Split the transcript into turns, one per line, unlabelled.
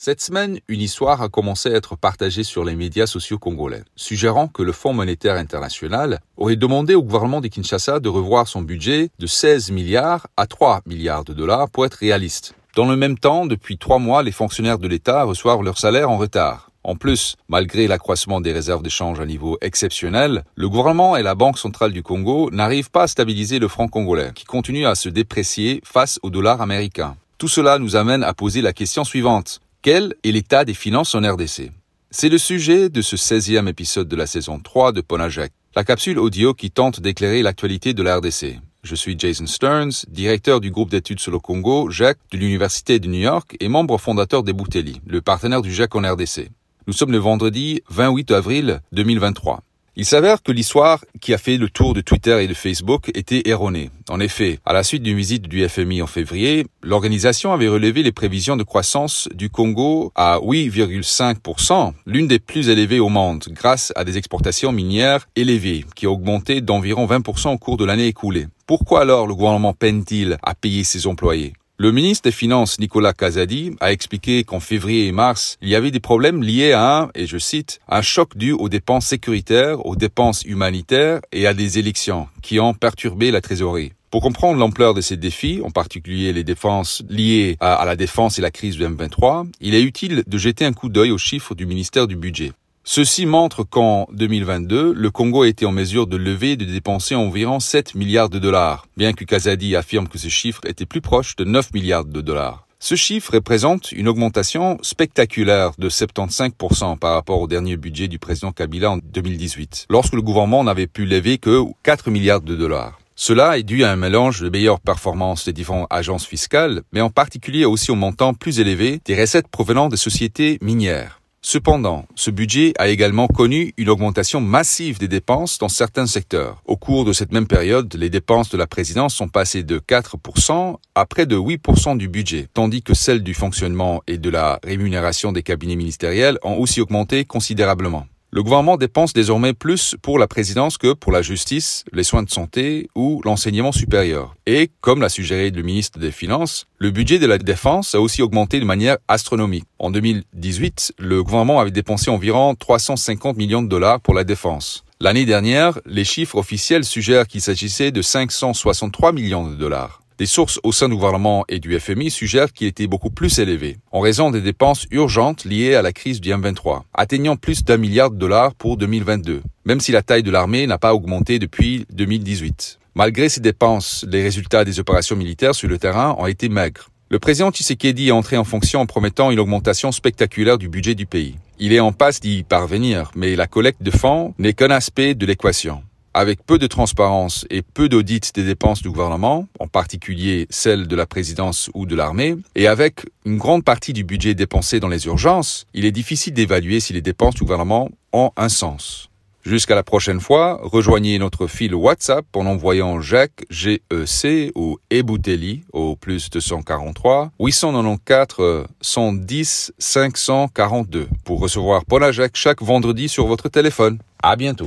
Cette semaine, une histoire a commencé à être partagée sur les médias sociaux congolais, suggérant que le Fonds monétaire international aurait demandé au gouvernement de Kinshasa de revoir son budget de 16 milliards à 3 milliards de dollars pour être réaliste. Dans le même temps, depuis trois mois, les fonctionnaires de l'État reçoivent leur salaire en retard. En plus, malgré l'accroissement des réserves d'échange à niveau exceptionnel, le gouvernement et la Banque centrale du Congo n'arrivent pas à stabiliser le franc congolais, qui continue à se déprécier face au dollar américain. Tout cela nous amène à poser la question suivante. Quel est l'état des finances en RDC C'est le sujet de ce 16e épisode de la saison 3 de Ponajek, la capsule audio qui tente d'éclairer l'actualité de la RDC. Je suis Jason Stearns, directeur du groupe d'études sur le Congo, GEC, de l'Université de New York et membre fondateur des Bouteli, le partenaire du GEC en RDC. Nous sommes le vendredi 28 avril 2023. Il s'avère que l'histoire qui a fait le tour de Twitter et de Facebook était erronée. En effet, à la suite d'une visite du FMI en février, l'organisation avait relevé les prévisions de croissance du Congo à 8,5%, l'une des plus élevées au monde, grâce à des exportations minières élevées, qui ont augmenté d'environ 20% au cours de l'année écoulée. Pourquoi alors le gouvernement peine-t-il à payer ses employés? Le ministre des Finances, Nicolas Kazadi, a expliqué qu'en février et mars, il y avait des problèmes liés à un, et je cite, un choc dû aux dépenses sécuritaires, aux dépenses humanitaires et à des élections qui ont perturbé la trésorerie. Pour comprendre l'ampleur de ces défis, en particulier les défenses liées à, la défense et la crise du M23, il est utile de jeter un coup d'œil aux chiffres du ministère du Budget. Ceci montre qu'en 2022, le Congo a été en mesure de lever et de dépenser environ 7 milliards de dollars, bien que Kazadi affirme que ce chiffre était plus proche de 9 milliards de dollars. Ce chiffre représente une augmentation spectaculaire de 75% par rapport au dernier budget du président Kabila en 2018, lorsque le gouvernement n'avait pu lever que 4 milliards de dollars. Cela est dû à un mélange de meilleures performances des différentes agences fiscales, mais en particulier aussi au montant plus élevé des recettes provenant des sociétés minières. Cependant, ce budget a également connu une augmentation massive des dépenses dans certains secteurs. Au cours de cette même période, les dépenses de la présidence sont passées de 4% à près de 8% du budget, tandis que celles du fonctionnement et de la rémunération des cabinets ministériels ont aussi augmenté considérablement. Le gouvernement dépense désormais plus pour la présidence que pour la justice, les soins de santé ou l'enseignement supérieur. Et, comme l'a suggéré le ministre des Finances, le budget de la défense a aussi augmenté de manière astronomique. En 2018, le gouvernement avait dépensé environ 350 millions de dollars pour la défense. L'année dernière, les chiffres officiels suggèrent qu'il s'agissait de 563 millions de dollars. Des sources au sein du gouvernement et du FMI suggèrent qu'il était beaucoup plus élevé, en raison des dépenses urgentes liées à la crise du M23, atteignant plus d'un milliard de dollars pour 2022, même si la taille de l'armée n'a pas augmenté depuis 2018. Malgré ces dépenses, les résultats des opérations militaires sur le terrain ont été maigres. Le président Tshisekedi est entré en fonction en promettant une augmentation spectaculaire du budget du pays. Il est en passe d'y parvenir, mais la collecte de fonds n'est qu'un aspect de l'équation avec peu de transparence et peu d'audit des dépenses du gouvernement, en particulier celles de la présidence ou de l'armée, et avec une grande partie du budget dépensé dans les urgences, il est difficile d'évaluer si les dépenses du gouvernement ont un sens. Jusqu'à la prochaine fois, rejoignez notre fil WhatsApp en envoyant Jacques GEC ou Ebouteli au plus 243 894 110 542 pour recevoir Paul Jacques chaque vendredi sur votre téléphone. À bientôt.